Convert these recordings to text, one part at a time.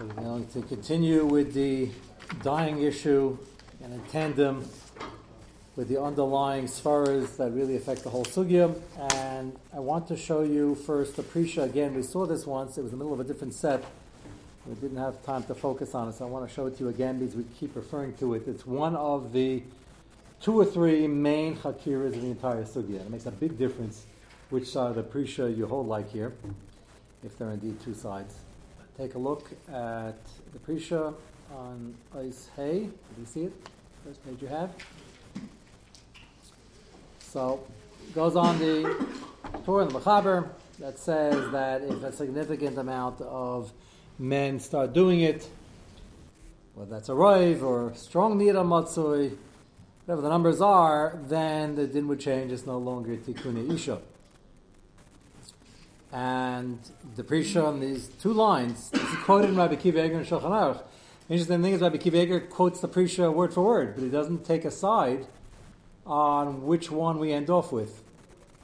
We're going to continue with the dying issue and in tandem with the underlying svaras that really affect the whole sugya. And I want to show you first the Prisha. Again, we saw this once. It was in the middle of a different set. We didn't have time to focus on it, so I want to show it to you again because we keep referring to it. It's one of the two or three main hakiras in the entire sugya. It makes a big difference which side of the Prisha you hold like here, if there are indeed two sides. Take a look at the Prisha on Ice Hay. Do you see it? First page you have. So, goes on the Torah and the Mechaber that says that if a significant amount of men start doing it, whether that's a rive or strong nira matzoi, whatever the numbers are, then the din would change. It's no longer tikkun isha. And the Prisha on these two lines, this is quoted in Rabbi Kiva Eger and Shulchan Aruch. Interesting thing is Rabbi Kiva Eger quotes the Prisha word for word, but he doesn't take a side on which one we end off with.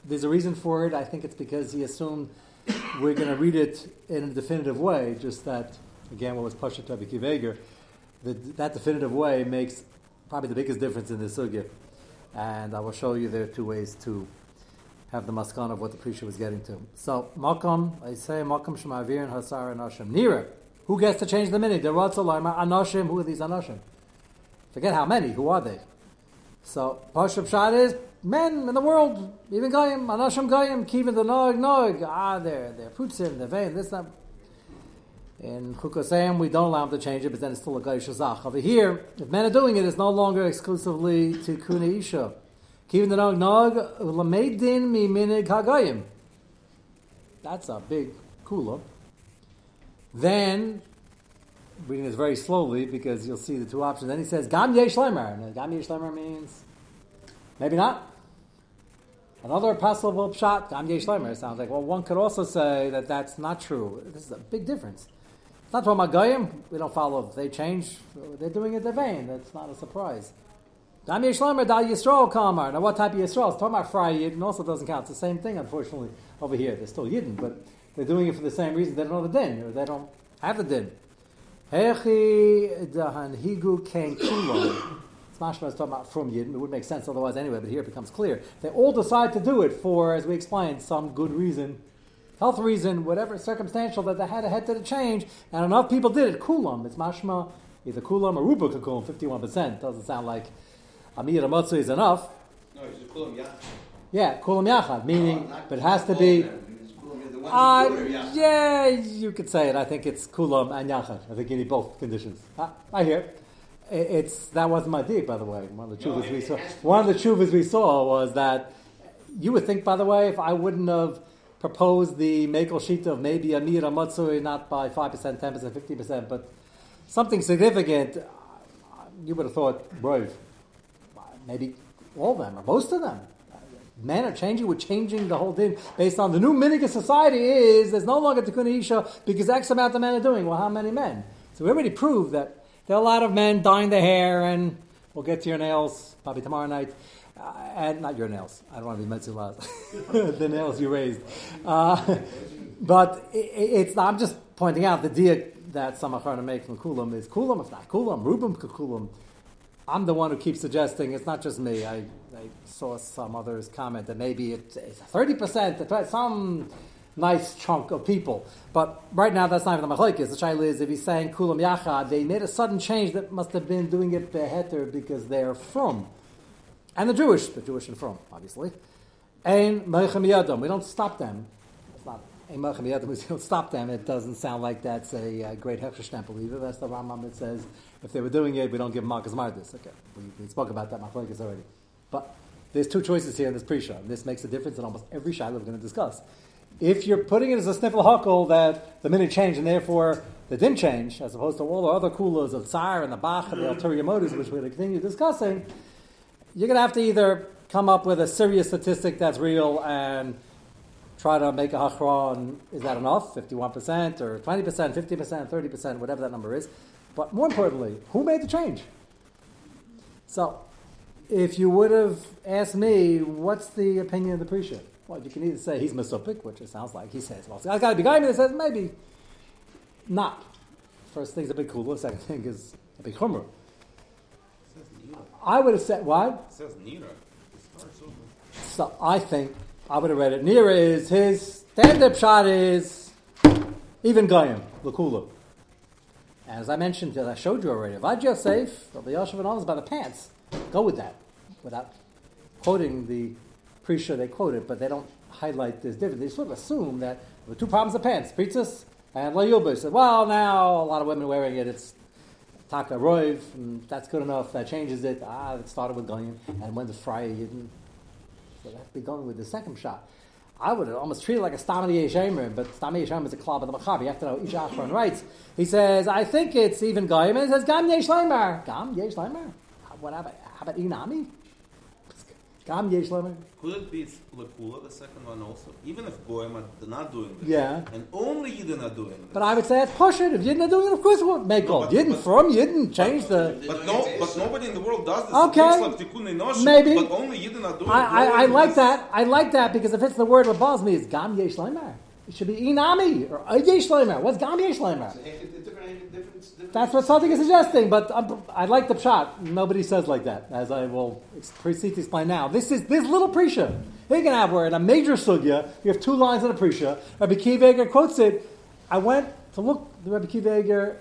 There's a reason for it. I think it's because he assumed we're going to read it in a definitive way, just that, again, what was Pasha to Rabbi Kiva Eger, that, that definitive way makes probably the biggest difference in the sugya. And I will show you there are two ways to have the maskan of what the Prisha was getting to. So, Makam, I say Makam Shemavir and Hasar and Hashem. Nira. Who gets to change the minute? The Ratzalaima Anashim. Who are these Anashim? Forget how many. Who are they? So, Pashab Shad is men in the world, even Goyim, Anashim Goyim, Kivin the Nog Nog. Ah, they're, they're Putzim, they're vain, this, that. In Chukosayim, we don't allow them to change it, but then it's still a Goyish. Over here, if men are doing it, it's no longer exclusively to Kuna Isha. Kivin the Nog Nog, Mi Minig Hagayim. That's a big kula. Then, reading this very slowly because you'll see the two options. Then he says, Gam Yesh. Gam Yesh means maybe not. Another possible pshat, Gam Yesh Lemer, sounds like, well, one could also say that that's not true. This is a big difference. It's not talking about. We don't follow. They change, they're doing it the vain. That's not a surprise. Now, what type of Yisrael? It's talking about Fry Yidden also doesn't count. It's the same thing, unfortunately, over here. They're still Yidden, but they're doing it for the same reason. They don't know the din, or they don't have the din. Hechi dahanhigu. It's mashma is talking about from Yidden. It would make sense otherwise anyway, but here it becomes clear. They all decide to do it for, as we explained, some good reason, health reason, whatever circumstantial that they had a head to the change, and enough people did it. Kulam. It's mashma either kulam or ruba kulam. Fifty-one percent doesn't sound like amir amotzu is enough. No, it's just kulam yachad. Yeah, kulam yachad, meaning, No, but it has to be. of them. It's kulam, the ones Uh, who do it, yachad. yeah, you could say it. I think it's kulam and yachad. I think you need both conditions. I, I hear. It's that wasn't my dig, by the way. One of the No, chuvas it- we saw. One of the chuvas we saw was that you would think, by the way, if I wouldn't have proposed the makel sheet of maybe a mira matsui, not by five percent, ten percent, fifty percent, but something significant, you would have thought, brave. Maybe all of them or most of them. Men are changing. We're changing the whole thing based on the new minig society is there's no longer tikkun isha because X amount of men are doing. Well, how many men? So we already proved that there are a lot of men dyeing their hair, and we'll get to your nails probably tomorrow night. Uh, and not your nails. I don't want to be metzilaz. the nails you raised. Uh, but it, it's I'm just pointing out the dia that some make from kulam is kulam, if not kulam, rubim kulam. I'm the one who keeps suggesting it's not just me. I, I saw some others comment that maybe it's, it's 30%, some nice chunk of people. But right now, that's not even the machlekes. The shaila is if he's saying kulam yachad, they made a sudden change that must have been doing it beheter because they're from. And the Jewish, the Jewish and from, obviously. And meichem yadam, we don't stop them. It's not yadam, we don't stop them. It doesn't sound like that's a, uh great hechsher stamp either. That's the Rambam that says if they were doing it, we don't give Marcus Mardis. Okay, we, we spoke about that machlekes already. But there's two choices here in this Prisha. and This makes a difference in almost every shiloh we're going to discuss. If you're putting it as a sniffle huckle that the minute changed and therefore the didn't change, as opposed to all the other coolers of Tsar and the Bach and the ulterior motives, which we're going to continue discussing, you're going to have to either come up with a serious statistic that's real and try to make a hachra on is that enough, 51% or 20%, 50%, 30%, whatever that number is. But more importantly, who made the change? So, if you would have asked me, what's the opinion of the Prisha? Well, you can either say he's Mesopik, which it sounds like he says, well, it's got to be guy that says maybe not. First thing is a big kula. Second thing is a big chumrah. It says Nira. I would have said what? It says Nira. It starts over. So I think I would have read it. Nira is his stand-up shot is even Goyim Lakula. As I mentioned, as I showed you already, Vad Yosef, Rabbi Yosef and others by the pants, go with that without quoting the Prisha they quoted, but they don't highlight this difference. They sort of assume that the two problems of pants, Pritzis and Layuba. said, well, now a lot of women are wearing it, it's Taka Roiv, and that's good enough, that changes it. Ah, it started with Goyim, and went when the So that's be going with the second shot. I would have almost treated it like a Stamini Yeshemer, but Stamini Yeshemer is a club of the Machabi. You have to know each Achron writes. He says, I think it's even Goyim, and he says, Gam Yesh Leimer. Gam Yesh Leimer? What about, how about Inami? Gam Yesh Leimer? Could it be Lakula, the second one also? Even if Goyim are not doing this. Yeah. And only Yidden are doing this. But I would say it's push it. If you didn't do it, of course it would make No, gold. but- You didn't but- from, you didn't change the. But no, but nobody in the world does this. Okay. It looks like Tikkun Enoshim, Maybe. But only Yidden are doing I, it. I, I Nobody like does that. I like that because if it's the word that bothers me, it's Gam Yesh Leimer. It should be Inami or Leimer. What's Gam Yesh Leimer? It's a- it's a different- different- different- That's what something is suggesting, but I'm, I like the shot. Nobody says like that, as I will proceed to explain now. This is this little prisha. You can have where in a major sugya, you have two lines in a prisha. Rabbi Kiveger quotes it. I went to look the Rabbi Kiveger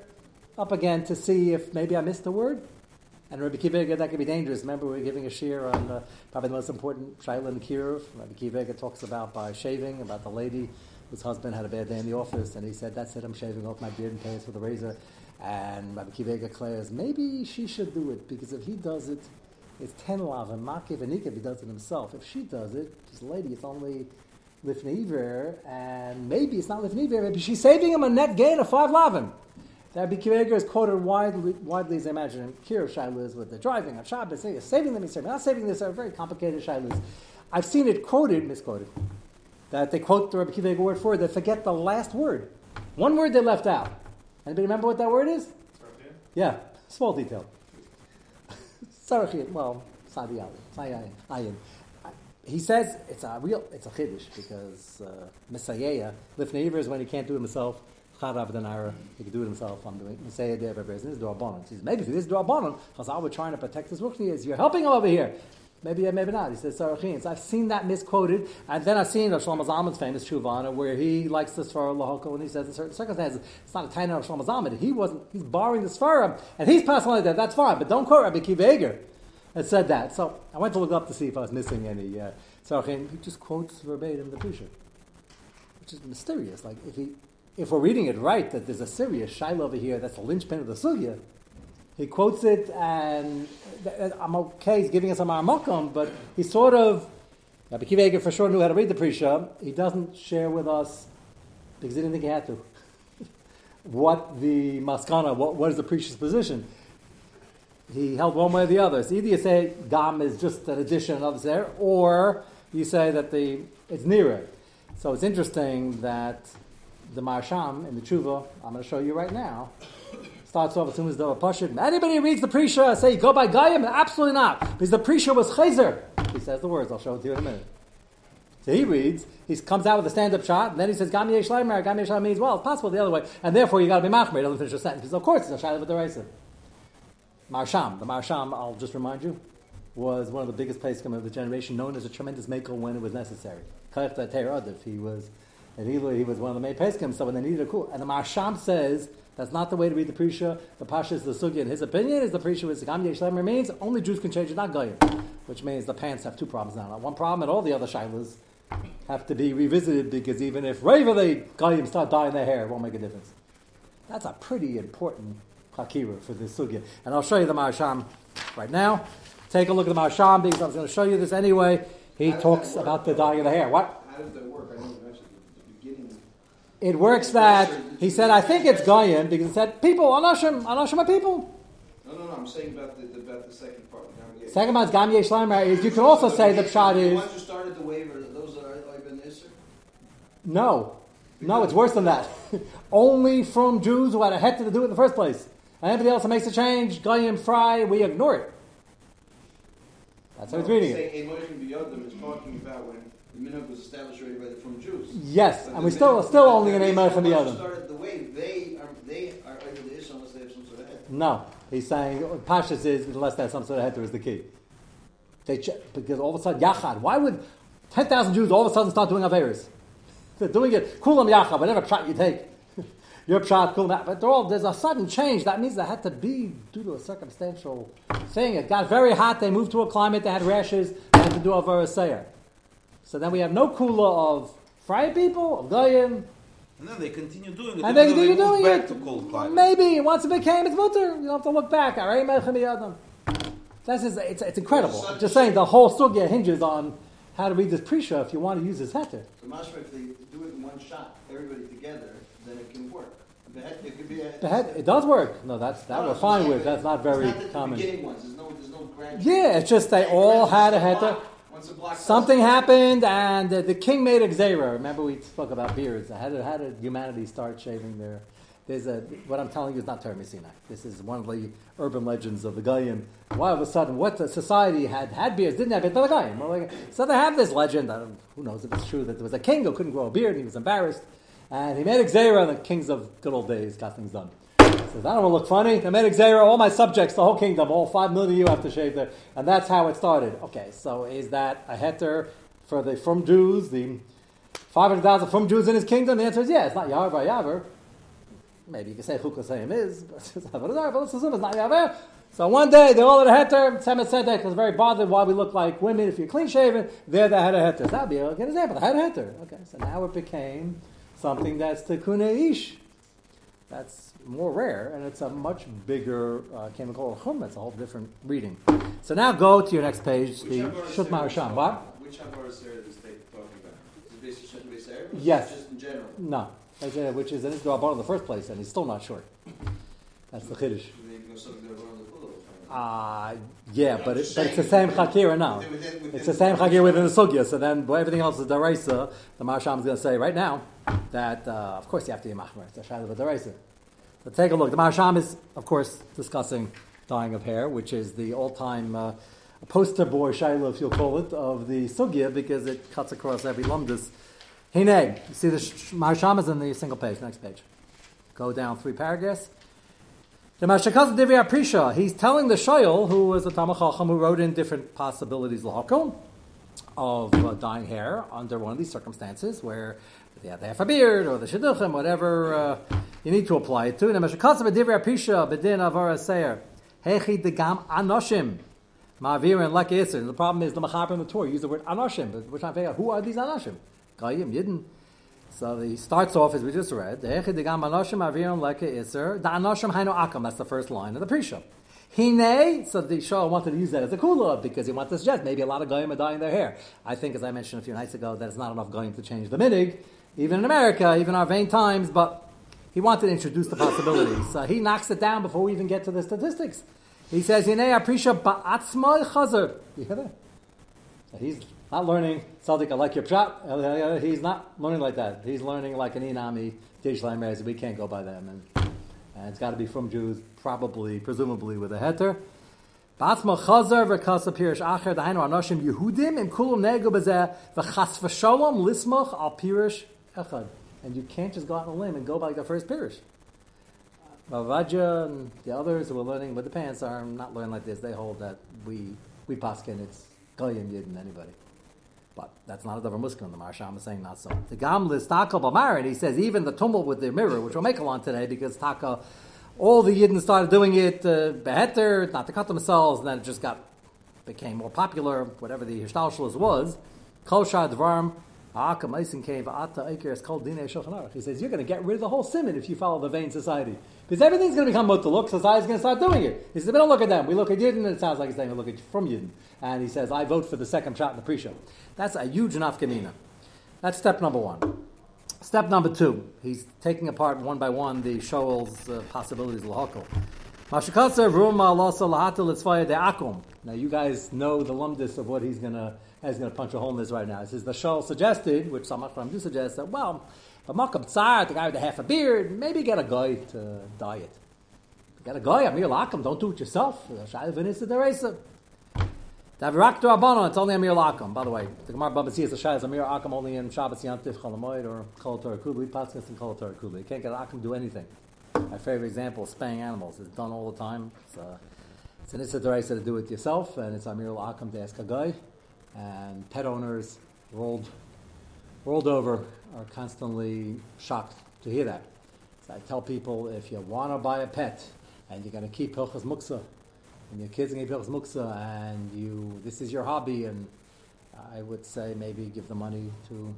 up again to see if maybe I missed a word. And Rabbi Kiveger, that could be dangerous. Remember, we were giving a shear on uh, probably the most important Shaila in Kirov. Rabbi Kiveger talks about by shaving, about the lady whose husband had a bad day in the office, and he said, That's it, I'm shaving off my beard and pay us with a razor. And Rabbi Kiveger declares, Maybe she should do it, because if he does it, it's 10 lav and makiv and if he does it himself. If she does it, this lady, it's only lifneiver, and maybe it's not lifneiver, maybe she's saving him a net gain of 5 lavim. Rabbi Kiveger is quoted widely, widely, as I imagine, in Kirov Shilas with the driving on Shabbos, saving them, he's saving. Not saving this are very complicated Shilas. I've seen it quoted, misquoted, that they quote the Rabbi Kiveger word for it, they forget the last word. One word they left out. Anybody remember what that word is? Yeah, small detail. Sarachim, well, Sadi Ayin. He says it's a real, it's a chiddush because uh, Messiah, Lifnei is when he can't do it himself. Charav Danara, he can do it himself. I'm doing Messiah Dev This is Dwarbanon. He says maybe if it is Dwarbanon, Chazal we're trying to protect his Ruchni, is you're helping him over here. Maybe, yeah, maybe not. He says Sarachim. So I've seen that misquoted, and then I've seen Shlomo Zalman's famous Chuvana where he likes the Sfar Lahoko when he says in certain circumstances it's not a tiny Shlomo Zalman. He wasn't. He's borrowing the Sfarim, and he's passing like that. That's fine, but don't quote Rabbi Kiva that said that. So I went to look up to see if I was missing any. Uh, Sarachim. He just quotes verbatim the Pusha, which is mysterious. Like if he, if we're reading it right, that there's a serious Shiloh over here that's the linchpin of the sugya. He quotes it, and I'm okay. He's giving us a marmakom, but he sort of. Rabbi Kiva for sure knew how to read the Prisha. He doesn't share with us because he didn't think he had to. what the maskana? What, what is the Prisha's position? He held one way or the other. So either you say Gam is just an addition of there, or you say that the it's nearer. So it's interesting that the Marsham in the Tshuva, I'm going to show you right now, starts off as soon as the Pashid. Anybody reads the Prisha say go by Gayim? Absolutely not. Because the Prisha was Chazer. He says the words, I'll show it to you in a minute. So he reads, he comes out with a stand-up shot, and then he says, Gam Yesh Leimer, Gam Yesh Leimer means, well, it's possible the other way, and therefore you got to be Machmer, doesn't finish the sentence, because of course it's a Shaila Raisa. Marsham, the Marsham, I'll just remind you, was one of the biggest Pesachim of the generation, known as a tremendous makel when it was necessary. He was, and he, he was one of the main Pesachim, so when they needed a cool, and the Marsham says, that's not the way to read the Prisha. The Pasha is the Sugya. In his opinion, is the Prisha with Gam Yesh Leimer means only Jews can change it, not Goyim. Which means the pants have two problems now. Not one problem, and all the other Shilas have to be revisited because even if regularly Goyim start dyeing their hair, it won't make a difference. That's a pretty important hakira for this sugya. And I'll show you the Marsham right now. Take a look at the Marsham because I was going to show you this anyway. He talks about the dyeing of the hair. What? How does that work? I know actually the beginning. It works that he said, I think it's Goyim because it said people, Anashim, Anashim are people. No, no, no. I'm saying about the, the about the second part. Second one's Gam Yesh is you can also say the pshat The is ones who started the waiver, those that are like Ben Isser. no, no, it's worse than that. Only from Jews who had a head to do it in the first place. And anybody else that makes a change, Goyim, Fry, we ignore it. That's how he's reading it. Saying Emotion B'Yodam is talking about when the minhag was established already by the, from Jews. Yes, But and we still minhag- still only reason Eimer from the other. started the wave. They are they are over the head. No, he's saying oh, Pashas is unless they have some sort of heter is the key. They ch- because all of a sudden Yachad. Why would ten thousand Jews all of a sudden start doing Averis? They're doing it Kulam Yachad, whatever shot you take. Your shot, Kulam, but they're all, there's a sudden change. That means that had to be due to a circumstantial thing. It got very hot. They moved to a climate. They had rashes. They had to do Averis Seir. So then we have no kula of Fry people of Goyim. And then they continue doing it. And they continue doing back it. to cold. Maybe once it became its mutter, you don't have to look back. All right, That's just, it's, it's incredible. I'm just saying the whole sugya hinges on how to read this prisha if you want to use this heter. So mashma, if they do it in one shot, everybody together, then it can work. The head, it could be a. The it does work. No, that's that No, we're fine with. That's not very it's not common. The beginning ones. There's no, there's no. Yeah, it's just they all had a heter. Something happened, and uh, the king made a xera. Remember, we spoke about beards. How did, how did humanity start shaving their? There's a what I'm telling you is not Torah Sinai. This is one of the urban legends of the Goyim. Why all of a sudden, what the society had had beards, didn't have it, but the Goyim. Well, like, so they have this legend. Who knows if it's true that there was a king who couldn't grow a beard, and he was embarrassed, and he made a xera, and the kings of good old days got things done. So want to look funny. I made xera, all my subjects, the whole kingdom, all five million of you have to shave there. and that's how it started. Okay, so is that a heter for the from Jews, the 500,000 from Jews in his kingdom? The answer is yes. It's not Yavar by Yavar. Maybe you can say Chukasayim is, but let's assume it's not Yavar. So one day they all had a heter. Semet said that because very bothered why we look like women if you're clean shaven. There they had a heter. That would be a good example. The had a heter. Okay, so now it became something that's tikkun ish. That's more rare, and it's a much bigger uh, chemical chum. It's a whole different reading. So now go to your next page, the Shut Marasham. What? Which Sarah is they talking about? Is it basically Shut Be Yes. Just in general. No, That's it, which is an Israel in the first place, and he's still not sure. That's the chiddush. Maybe go something that around the pool. Uh, yeah, but, it, but it's the same chakira now. Within- within- within- It's the same chakir within the sugya. So then, everything else is deraisa. The marsham is going to say right now that, uh, of course, you have to be machmer. It's a shadow of deraisa. So take a look. The marsham is, of course, discussing dyeing of hair, which is the all-time uh, poster boy shaila, if you'll call it, of the sugya because it cuts across every lumdus. Hine, you see the sh- marsham is in the single page. Next page. Go down three paragraphs. The Mashakaz Divya Prisha, he's telling the Shoyal, who was a Tamachacham who wrote in different possibilities lahakum of uh, dyeing hair under one of these circumstances where they have, they have a beard or the shidduchim, whatever uh, you need to apply it to. The Mashakaz Divya Prisha, Bedin Avara Seir, Hechi Degam Anoshim, Ma'avir and Lek. The problem is the Machaber in the Torah use the word Anoshim, but we're trying to figure out who are these Anoshim? Goyim, Yidden. So he starts off as we just read. The anoshim. The anoshim haino akam. That's the first line of the Prisha. Hine. So the show wanted to use that as a kula because he wanted to suggest maybe a lot of goyim are dyeing their hair. I think, as I mentioned a few nights ago, that it's not enough goyim to change the minig, even in America, even our vain times. But he wanted to introduce the possibilities. So he knocks it down before we even get to the statistics. He says. You hear that? So he's not learning Sadik, I like your pshat. He's not learning like that. He's learning like an Inami, Tishlam Rez. We can't go by them. And, and it's got to be from Jews, probably, presumably with a heter. Batzma chazer v'kasa pirish acher anoshim Yehudim im kulum lismach al pirish echad. And you can't just go out on a limb and go by the first pirish. Ravaja and the others who are learning with the pants are not learning like this. They hold that we we paskin it's goyim yidden anybody. But that's not a davar muskin. The Marsham is saying not so. The Gamlis Taka Bamarin, he says even the tumble with the mirror, which we'll make a along today because Taka, all the Yidden started doing it uh, beheter, not to cut themselves, and then it just got became more popular. Whatever the Hishtalshalas was, Kol Shad Dvarm. He says you're going to get rid of the whole simon if you follow the vain society because everything's going to become look. Society's going to start doing it. He says, "We don't look at them. We look at Yidden." And it sounds like he's saying, "We look at from Yidden." And he says, "I vote for the second shot in the Prisha." That's a huge nafkamina. That's step number one. Step number two, he's taking apart one by one the Shoal's uh, possibilities lahakol. Mashikasa Ruma Lasa Lahata Litzvaya de Akum. Now you guys know the lumdis of what he's he's gonna punch a hole in this right now. He says the Shoal suggested, which some of them do suggest that well, a makam tsar, the guy with the half a beard, maybe get a guy to dye it. Get a guy, Amir Lakum, don't do it yourself. Shai Vanessa Deresa. Davirak to Rabbanon, it's only Amir Lakum. By the way, the Gemara Baba sees the Shai is Amir Akum only in Shabbos Yantif Cholamoid or Kol Torah Kubli, Paskas and Kol Torah Kubli. You can't get Akum to do anything. My favorite example is spaying animals. It's done all the time. It's, uh, it's an Issa to do it yourself, and it's Amir Akam to ask a guy. And pet owners rolled, rolled over are constantly shocked to hear that. So I tell people if you want to buy a pet and you're going to keep Hilchas Muksa, and your kids are going to keep Hilchas Muksa, and you this is your hobby, and I would say maybe give the money to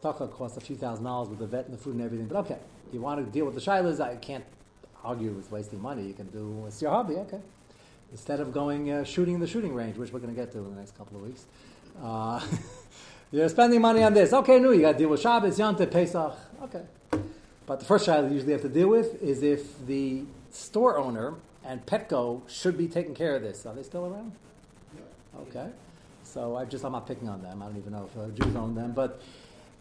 Staka costs a few thousand dollars with the vet and the food and everything. But okay, you want to deal with the shilas, I can't argue with wasting money. You can do it's your hobby, okay. Instead of going uh, shooting in the shooting range, which we're going to get to in the next couple of weeks, uh, you're spending money on this. Okay, no, you got to deal with Shabbos, Yom Tov, Pesach. Okay, but the first shilah you usually have to deal with is if the store owner and Petco should be taking care of this. Are they still around? Okay. So I just I'm not picking on them. I don't even know if uh, Jews own them, but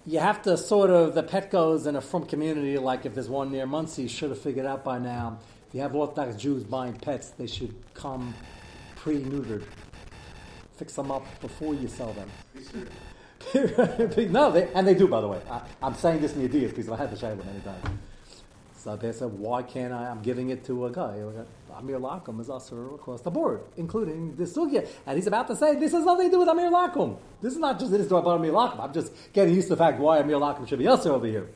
you have to sort of the Petcos in a from community like if there's one near Monsey should have figured out by now. If you have Orthodox Jews buying pets, they should come pre-neutered. Fix them up before you sell them. no, they, and they do, by the way. I, am saying this in the ideas because I had to shave them many times. So they said, why can't I? I'm giving it to a guy. Amir Lakum is also across the board, including this sugya. And he's about to say, this has nothing to do with Amir Lakum. This is not just this about Amir Lakum. I'm just getting used to the fact why Amir Lakum should be also over here.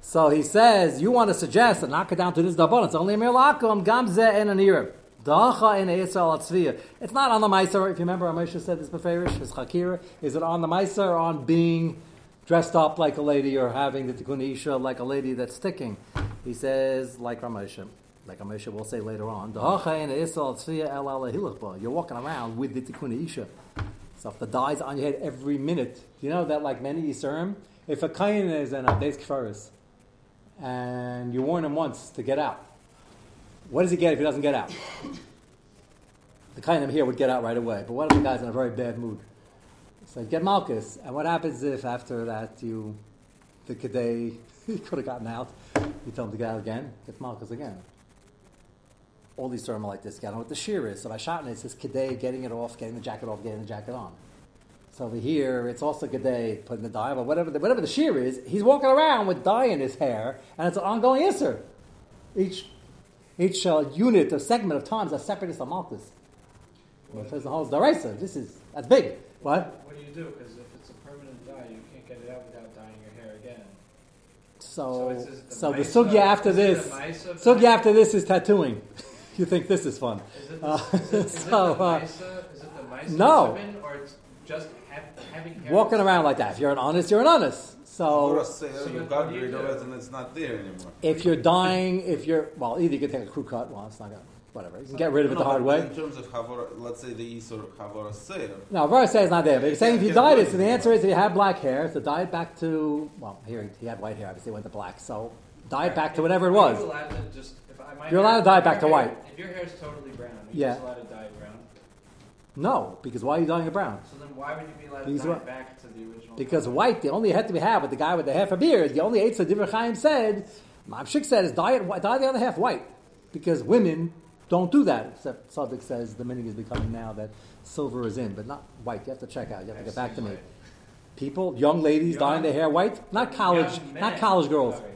So he says, you want to suggest and knock it down to this Dabon. It's only Amir Lakum, Gamze and Anira. Dacha in It's not on the Meiser. If you remember, Amisha said this beferish, his Chakira. Is it on the Meiser on being dressed up like a lady or having the Tikkun Isha like a lady that's sticking? He says, like Ramosha, like Ramosha will say later on, you're walking around with the Tikkun Isha. So if the dye's on your head every minute, you know that like many Yisurim, if a kain is in a kfaris, and you warn him once to get out, what does he get if he doesn't get out? The kain here would get out right away, but what if the guy's in a very bad mood? So get Malchus, and what happens if after that you, the Kadei, he could have gotten out, you tell him to get out again, get Malchus again. All these terms are like this. I know what the shear is. So by shotna, it says kedei, getting it off, getting the jacket off, getting the jacket on. So over here, it's also kedei, putting the dye, but whatever the, whatever the shear is, he's walking around with dye in his hair, and it's an ongoing isser. Each each uh, unit or segment of time is a separate isser malchus. Well, says the whole daraisa. This is that's big. What? What do you do? Because if it's a permanent dye, you can't get it out without dyeing your hair again. So, So it's so, the the sugya after this, a sugya after this is tattooing. you think this is fun? Is it the, Uh, is it, is it so, the uh, Misa, is it the no. women, or it's just ha- having hair? Walking around like that. If you're an honest, you're an honest. Or a So so you then oh, got what do rid of it and it's not there anymore. if you're dying, if you're well, either you can take a crew cut. Well, it's not gonna. Whatever. You can get rid of it No, the hard way. In terms of Havara, let's say the Isur Havara sale. No, verse is not there. But he's saying if you Yeah, dyed it, so the answer is if you had black hair, so dye it back to well, here he- he had white hair. Obviously, it went to black. So dye it back to whatever it was. you allowed to just, if I, my You're hair- allowed to dye it back to hair- white. If your hair is totally brown, are you Yeah. just allowed to dye it brown? No, because why are you dyeing it brown? So then why would you be allowed Because to dye it back to the original? Because color? white, the only head to be had with the guy with the half a beard, the only eight that Divrei Chaim said, Mamshik said, is dye, it, dye the other half white. Because women don't do that. Except Sadik says the meaning is becoming now that silver is in, but not white. You have to check out. You have to get back to me. People, young ladies Young- dyeing their hair white, not college, not college girls. Sorry.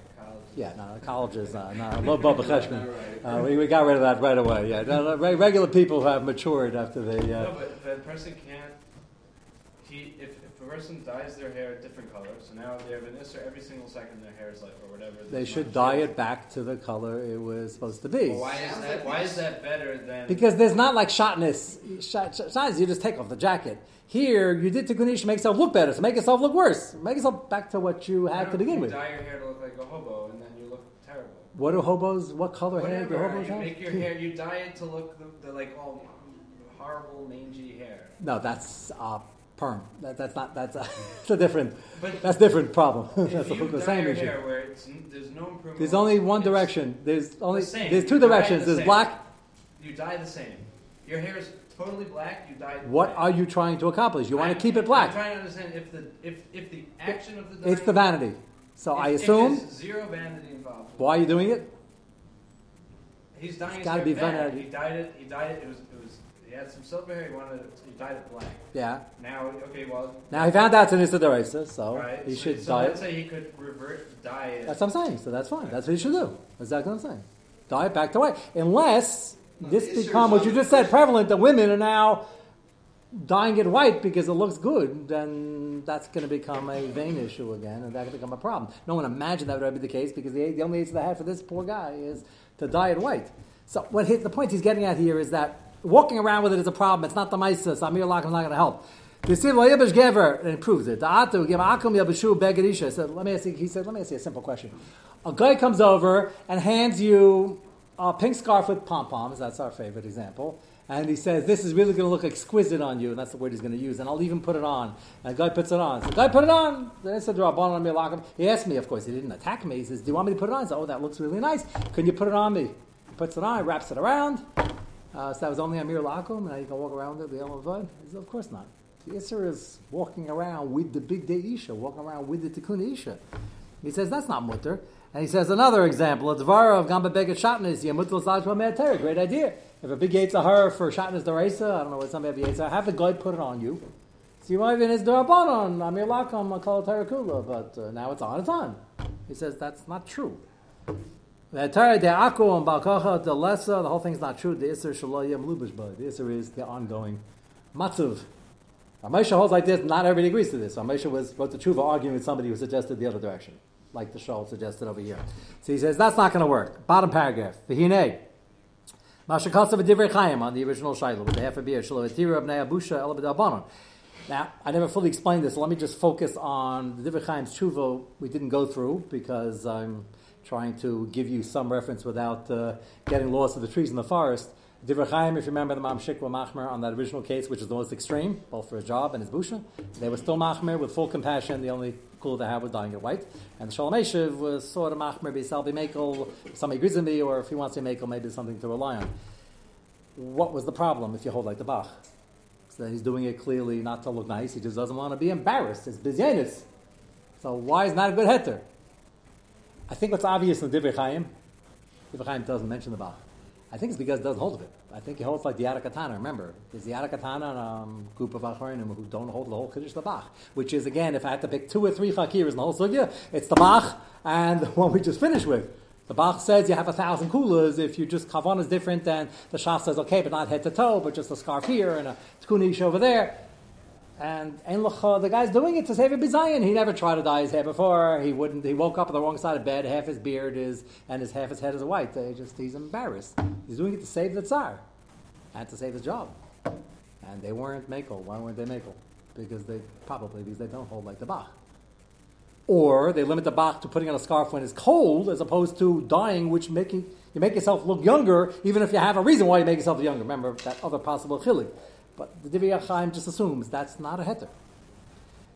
Yeah, no, college is uh, no, low Bubba Cheshman. Uh, we, we got rid of that right away. Yeah, no, no, regular people have matured after they. Uh, No, but, but a person can't. He, if, if a person dyes their hair a different color, so now they have an isser every single second their hair is like, or whatever. they should dye it back to the color it was supposed to be. Well, why is that? Why is that better than? Because there's not like shotness. Shot, shot, shotness, you just take off the jacket. Here, you did Tikkun to make yourself look better, so make yourself look worse. Make yourself back to what you had to don't begin you with. Dye your hair to look like a hobo, and then you look terrible. What do hobos, what color hair do hobos You have? make your hair. You dye it to look the, the like all horrible mangy hair. No, that's uh, perm. That, that's not, that's a, it's a different, But that's a different problem. that's you the same issue. hair where it's, there's no improvement. There's only one direction. There's only, same. there's two You directions. the There's same. black. You dye the same. Your hair is totally black. You dye. What black. are you trying to accomplish? You want I'm- to keep it I'm black. trying to understand if the if if the action of the It's the vanity. So if- I assume, zero vanity involved. why are you doing it? He's dyeing his gotta be bad. vanity. He dyed it. He dyed it. It was it was he had some silver hair. He wanted it, he dyed it black. Yeah. Now, okay, well. Now he found out it's an Issa Deraisa, so right. he so, should so dye let's it. say he could revert dye it. That's what I'm saying. So that's fine. That's what he should do. That's exactly what I'm saying. Dye it back to white. Unless this Issa is become what you just said prevalent, that women are now dyeing it white because it looks good, then that's going to become a vain issue again, and that can become a problem. No one imagined that would be the case because the, the only answer they have for this poor guy is to dye it white. So what his, the point he's getting at here is that walking around with it is a problem. It's not the Maisa. Samir Lakim is not going to help. The Siv Yebish Gever and it proves it. The Atu Akum Yabashu Begadisha. said, let me ask you, he said, let me ask you a simple question. A guy comes over and hands you a pink scarf with pom poms. That's our favorite example. And he says, This is really going to look exquisite on you. And that's the word he's going to use. And I'll even put it on. And the guy puts it on. So the guy put it on. Then I said. He asked me, of course, he didn't attack me. He says, Do you want me to put it on? I said, Oh, that looks really nice. Can you put it on me? He puts it on, wraps it around. Uh, so that was only Amir Lakum, and now you can walk around with it, the Yom Avad. Of course not. The Isser is walking around with the big day Isha, walking around with the Tikkun Isha. He says, That's not mutter. And he says another example, a Dvara of Gamba Beget Shatnis, Yamutul Zajma Me'atera. Great idea. If a big Yitzhahar for Shatnis Daraisa, I don't know what some you Yitzhahar, have the guy put it on you. You might even his Darabanon, Amir Lakam, Akal Terakula, but uh, now it's on, it's on. He says that's not true. The Torah de Akko and Balkacha de Lessa, the whole thing's not true. The Isser Shalayim Lubish The Isser is the ongoing Matzav. Ramesha holds like this, not everybody agrees to this. Ramesha was wrote the Tshuva arguing with somebody who suggested the other direction, like the Shaul suggested over here. So he says that's not going to work. Bottom paragraph. V'hinei. Mashakasa v'divrei chayim on the original Shiloh with the half a beer. Shelo v'tira of Abusha Now, I never fully explained this, so let me just focus on the Divrei Chaim's Tshuva we didn't go through because I'm trying to give you some reference without uh, getting lost in the trees in the forest. Divrei Chaim, if you remember the Mam Shikwa Machmer on that original case, which is the most extreme, both for his job and his busha, they were still Machmer with full compassion. The only cool they had was dying it white. And the Shalom was sort of Machmer, Beisal Mekel, if somebody agrees with me, or if he wants to Mekel, maybe something to rely on. What was the problem if you hold like the Bach? So he's doing it clearly not to look nice. He just doesn't want to be embarrassed. It's bizyanis. So why is not a good heter? I think what's obvious in Divrei Chaim, Divrei Chaim doesn't mention the Bach. I think it's because it doesn't hold of it. I think it holds like the Yad Ketana. Remember, there's the Yad Ketana and a um, group of Achronim who don't hold the whole Kiddush the Bach, which is, again, if I had to pick two or three Chakiras in the whole Sugya, it's the Bach and the one we just finished with. The Bach says you have a thousand kulas if you just kavan is different, and the Shach says okay, but not head to toe, but just a scarf here and a tkunish over there. And the guy's doing it to save a bizayin. He never tried to dye his hair before. He wouldn't. He woke up on the wrong side of bed. Half his beard is and his half his head is white. They just he's embarrassed. He's doing it to save the tsar and to save his job. And they weren't makel. Why weren't they makel? Because they probably because they don't hold like the Bach. Or they limit the Bach to putting on a scarf when it's cold, as opposed to dyeing, which making you make yourself look younger, even if you have a reason why you make yourself younger. Remember that other possible chilik. But the Divrei Chaim just assumes that's not a heter.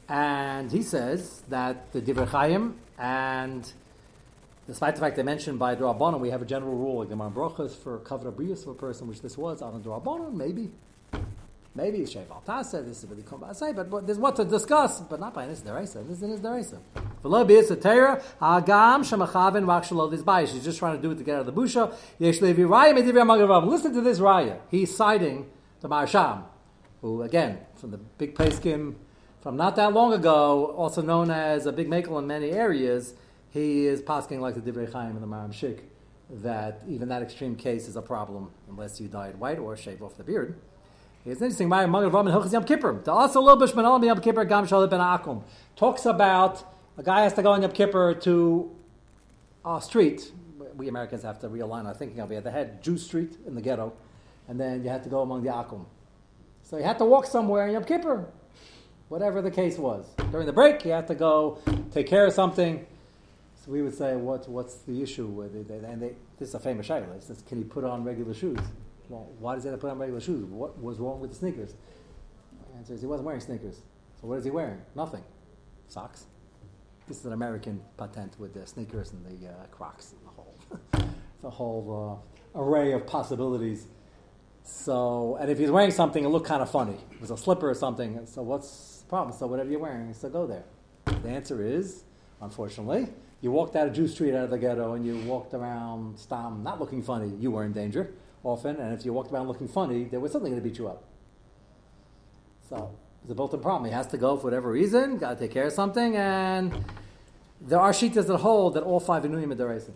And he says that the Divrei Chaim and despite the fact they mentioned by Drabanan, we have a general rule like the Brachas for Kavra Brius of a person, which this was on Drabanan, maybe. Maybe it's Shev Altasa, this is really say, but, but there's what to discuss, but not by this Deraisa. This is his Deraisa. V'lo b'is a ha'agam shemachavin v'achshalo this bayish. He's just trying to do it to get out of the busha. Yesh levi raya. Listen to this raya. He's citing the Marsham, who, again, from the big Peskim, from not that long ago, also known as a big makel in many areas, he is posking like the Divrei Chaim and the Maram Shik, that even that extreme case is a problem unless you dye it white or shave off the beard. It's interesting. My Magen Avraham Hilchas Yom Kippur. The also lo b'shman alam Yom Kippur gam shalip ben akum talks about a guy has to go on Yom Kippur to a street. We Americans have to realign our thinking of it. They had Jew Street in the ghetto, and then you had to go among the akum. So you had to walk somewhere in Yom Kippur, whatever the case was. During the break, you had to go take care of something. So we would say, what, what's the issue with it? And they, this is a famous shayla. It says, can he put on regular shoes? Well, why does he have to put on regular shoes? What was wrong with the sneakers? The answer is he wasn't wearing sneakers. So what is he wearing? Nothing. Socks. This is an American patent with the sneakers and the uh, Crocs and the whole, the whole uh, array of possibilities. So, and if he's wearing something, it looked kind of funny. It was a slipper or something. So what's the problem? So whatever you're wearing, so go there. The answer is, unfortunately, you walked out of Jew Street, out of the ghetto, and you walked around Stam, not looking funny. You were in danger. often, and if you walked around looking funny, there was something going to beat you up. So it's a built-in problem. He has to go for whatever reason, got to take care of something, and there are shitas that hold that all five are deraisa.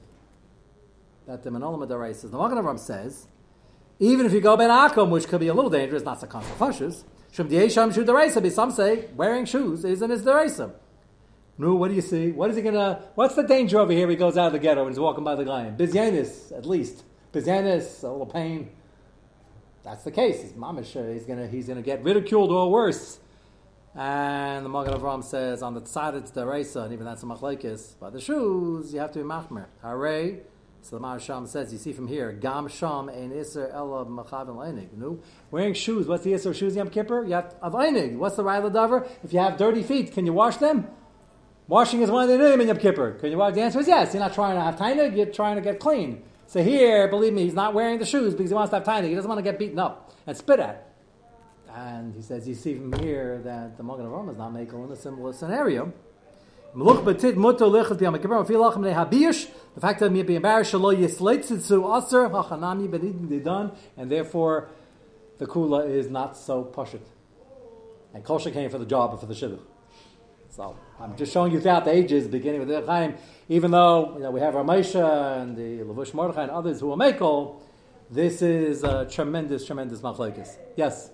That the manolim are deraisa. The Magen Avraham says, even if you go ben akum, which could be a little dangerous, not so consequential, shum diesham shu deraisa, but some say wearing shoes isn't his deraisa. No, what do you see? What is he gonna? What's the danger over here? He goes out of the ghetto and he's walking by the guy. Bizyanis, at least. Bizyanis, a little pain. That's the case. His uh, he's gonna he's gonna get ridiculed or worse. And the Magen Avraham says on the side it's the and even that's a machlekes. But the shoes, you have to be machmer. Hare. So the Maharsham says, you see from here, Gam Sham ein Isser Ella Machavin Leinig. No, wearing shoes. What's the Isser of shoes Yom Kippur? You have of Einig. What's the Raila Dover? If you have dirty feet, can you wash them? Washing is one of the name in Yom Kippur. Can you wash? The answer is yes. You're not trying to have tainig, you're trying to get clean. So here, believe me, he's not wearing the shoes because he wants to have tainig. He doesn't want to get beaten up and spit at. And he says, you see from here that the Magen Avraham is not making in a similar scenario. The fact that me be embarrassed, and therefore the kula is not so pashut. And kosher came for the job and for the shidduch. So I'm just showing you throughout the ages, beginning with the Chaim, even though you know, we have Ramesha and the Lavush Mordechai and others who are Makel, this is a tremendous, tremendous machlekes. Yes?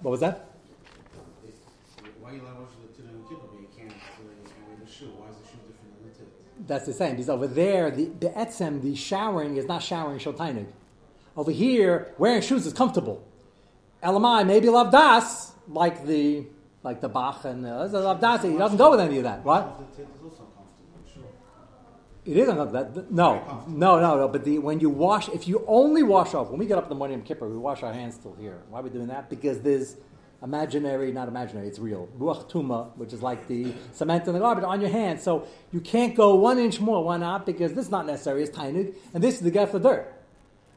What was that? That's the same. Because over there, the be'etzem, the showering is not showering shotainig. Over here, wearing shoes is comfortable. Elamai, maybe lavdas, like the like the Bach and uh, lavdas, he doesn't go with any of that. What? The tefillin is also comfortable, sure. It is uncomfortable. No, no, no, no. But the, when you wash, if you only wash off, when we get up in the morning of Kippur, we wash our hands still here. Why are we doing that? Because there's imaginary, not imaginary, it's real. Ruach tuma, which is like the cement in the garbage, on your hands. So you can't go one inch more. Why not? Because this is not necessary. It's tiny, and this is the get for dirt.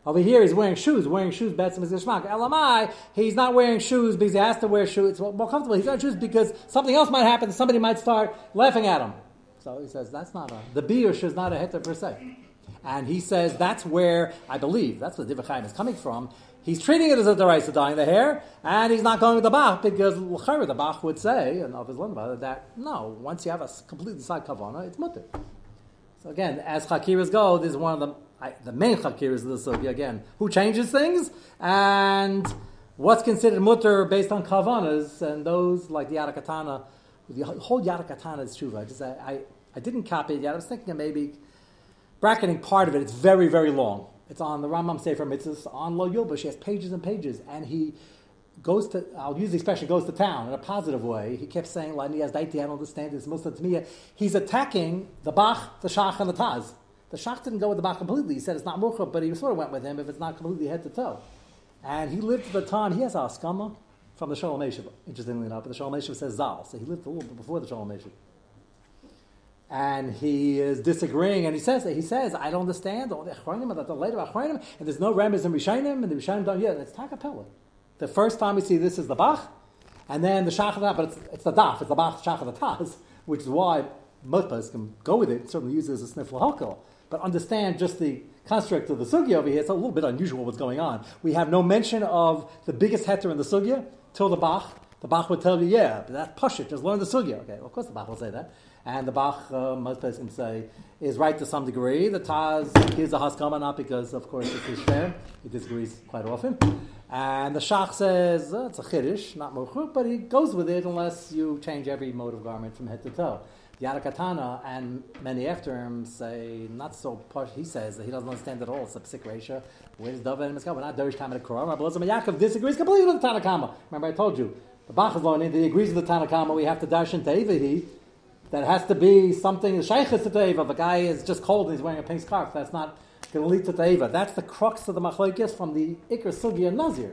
Over here, he's wearing shoes. Wearing shoes, betzim is geshmak. Elamai, he's not wearing shoes because he has to wear shoes. It's more comfortable. He's wearing shoes because something else might happen. Somebody might start laughing at him. So he says that's not a the biush is not a heter per se. And he says that's where I believe that's where the Chaim is coming from. He's treating it as a deraisa dyeing the hair, and he's not going with the Bach because the Bach would say, and of his learning that no, once you have a completely side kavana, it's mutter. So again, as chakiras go, this is one of the I, the main chakiras of the sugi again. Who changes things and what's considered mutter based on kavanas, and those like the Yad Ketana, the whole Yad Ketana is true. I just I, I, I didn't copy it yet. I was thinking of maybe bracketing part of it. It's very very long. It's on the Rambam Sefer Mitzvahs on Lo Yilbush. He has pages and pages, and he goes to, I'll use the expression, goes to town in a positive way. He kept saying, Lani has daiti, I don't understand this, Muslim me. He's attacking the Bach, the Shach, and the Taz. The Shach didn't go with the Bach completely. He said it's not Mukha, but he sort of went with him if it's not completely head to toe. And he lived the time, he has Askama from the Shalom Eshiva, interestingly enough, but the Shalom Eshiva says Zal, so he lived a little bit before the Shalom Eshiva. And he is disagreeing, and he says that he says, I don't understand all the Achronim, and the later Achronim, and there's no Rambas in Rishonim, and the Rishonim don't, yeah, it's Takapella. The first time we see this is the Bach, and then the Shach but it's, it's the Daf, it's the Bach, Shach the Taz, which is why most can go with it, certainly use it as a sniffle halkal. But understand just the construct of the sugya over here, it's a little bit unusual what's going on. We have no mention of the biggest heter in the sugya till the Bach. The Bach would tell you, yeah, but that's push just learn the sugya. Okay, well, of course the Bach will say that. And the Bach, uh, most places can say, is right to some degree. The Taz gives a Haskama, not because, of course, it's his share. He disagrees quite often. And the Shach says, uh, it's a Chiddush, not Mochuk, but he goes with it unless you change every mode of garment from head to toe. The Yad Ketana and many after him say, not so posh. He says that he doesn't understand at all. It's a psik ratio. Where's David and Miskah? We're not Derish Tam and Korah. Rabbi Yaakov disagrees completely with the Tanakama. Remember, I told you, the Bach is learning that he agrees with the Tanakama. We have to dash into Evahi. That has to be something, Sheikhis to Teva. The guy is just cold and he's wearing a pink scarf. That's not going to lead to Teva. That's the crux of the Machlokes from the Iker Sugi and Nazir.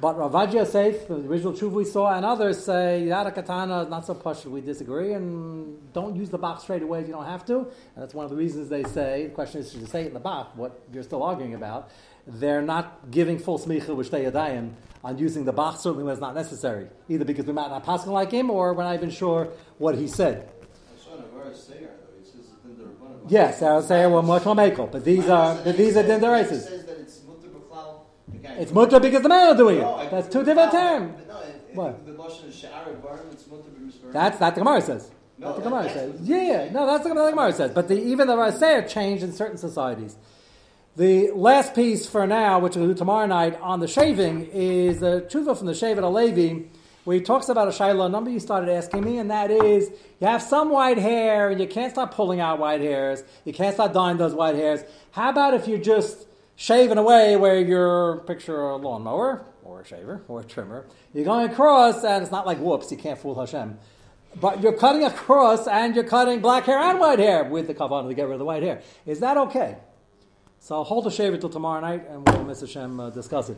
But Ravadia Seif, the original truth we saw, and others say Yad Ketana is not so push. We disagree, and don't use the Bach straight away if you don't have to. And that's one of the reasons they say. The question is, should you say it in the Bach? What you're still arguing about? They're not giving full smicha with yadayim on using the Bach certainly when it's not necessary, either because we might not pass like him, or we're not even sure what he said. I saw in a verse Seir, though, It says it's din d'Rabbanan. Yes, I was saying well, much more makel, but these are but these are din It races. says that it's mutter b'chlal. Again, It's mutter because the man is doing it. That's two different terms. What? the Lashon is she'ar advarim, it's mutter b'misvarim. That's that the Gemara says. No, That's the Gemara says. Yeah, yeah, no, that's what the Gemara says. But the, even the Raseir changed in certain societies. The last piece for now, which we'll do tomorrow night on the shaving, is the tshuva from the Shevet HaLevi, where he talks about a shayla. A number you started asking me, and that is you have some white hair, and you can't stop pulling out white hairs. You can't stop dyeing those white hairs. How about if you're just shaving away where you're picture a lawnmower or a shaver or a trimmer? You're going across, and it's not like whoops, you can't fool Hashem. But you're cutting across and you're cutting black hair and white hair with the kavanah to get rid of the white hair. Is that okay? So I'll hold the shave until tomorrow night and we'll, Mr. Shem, uh, discuss it.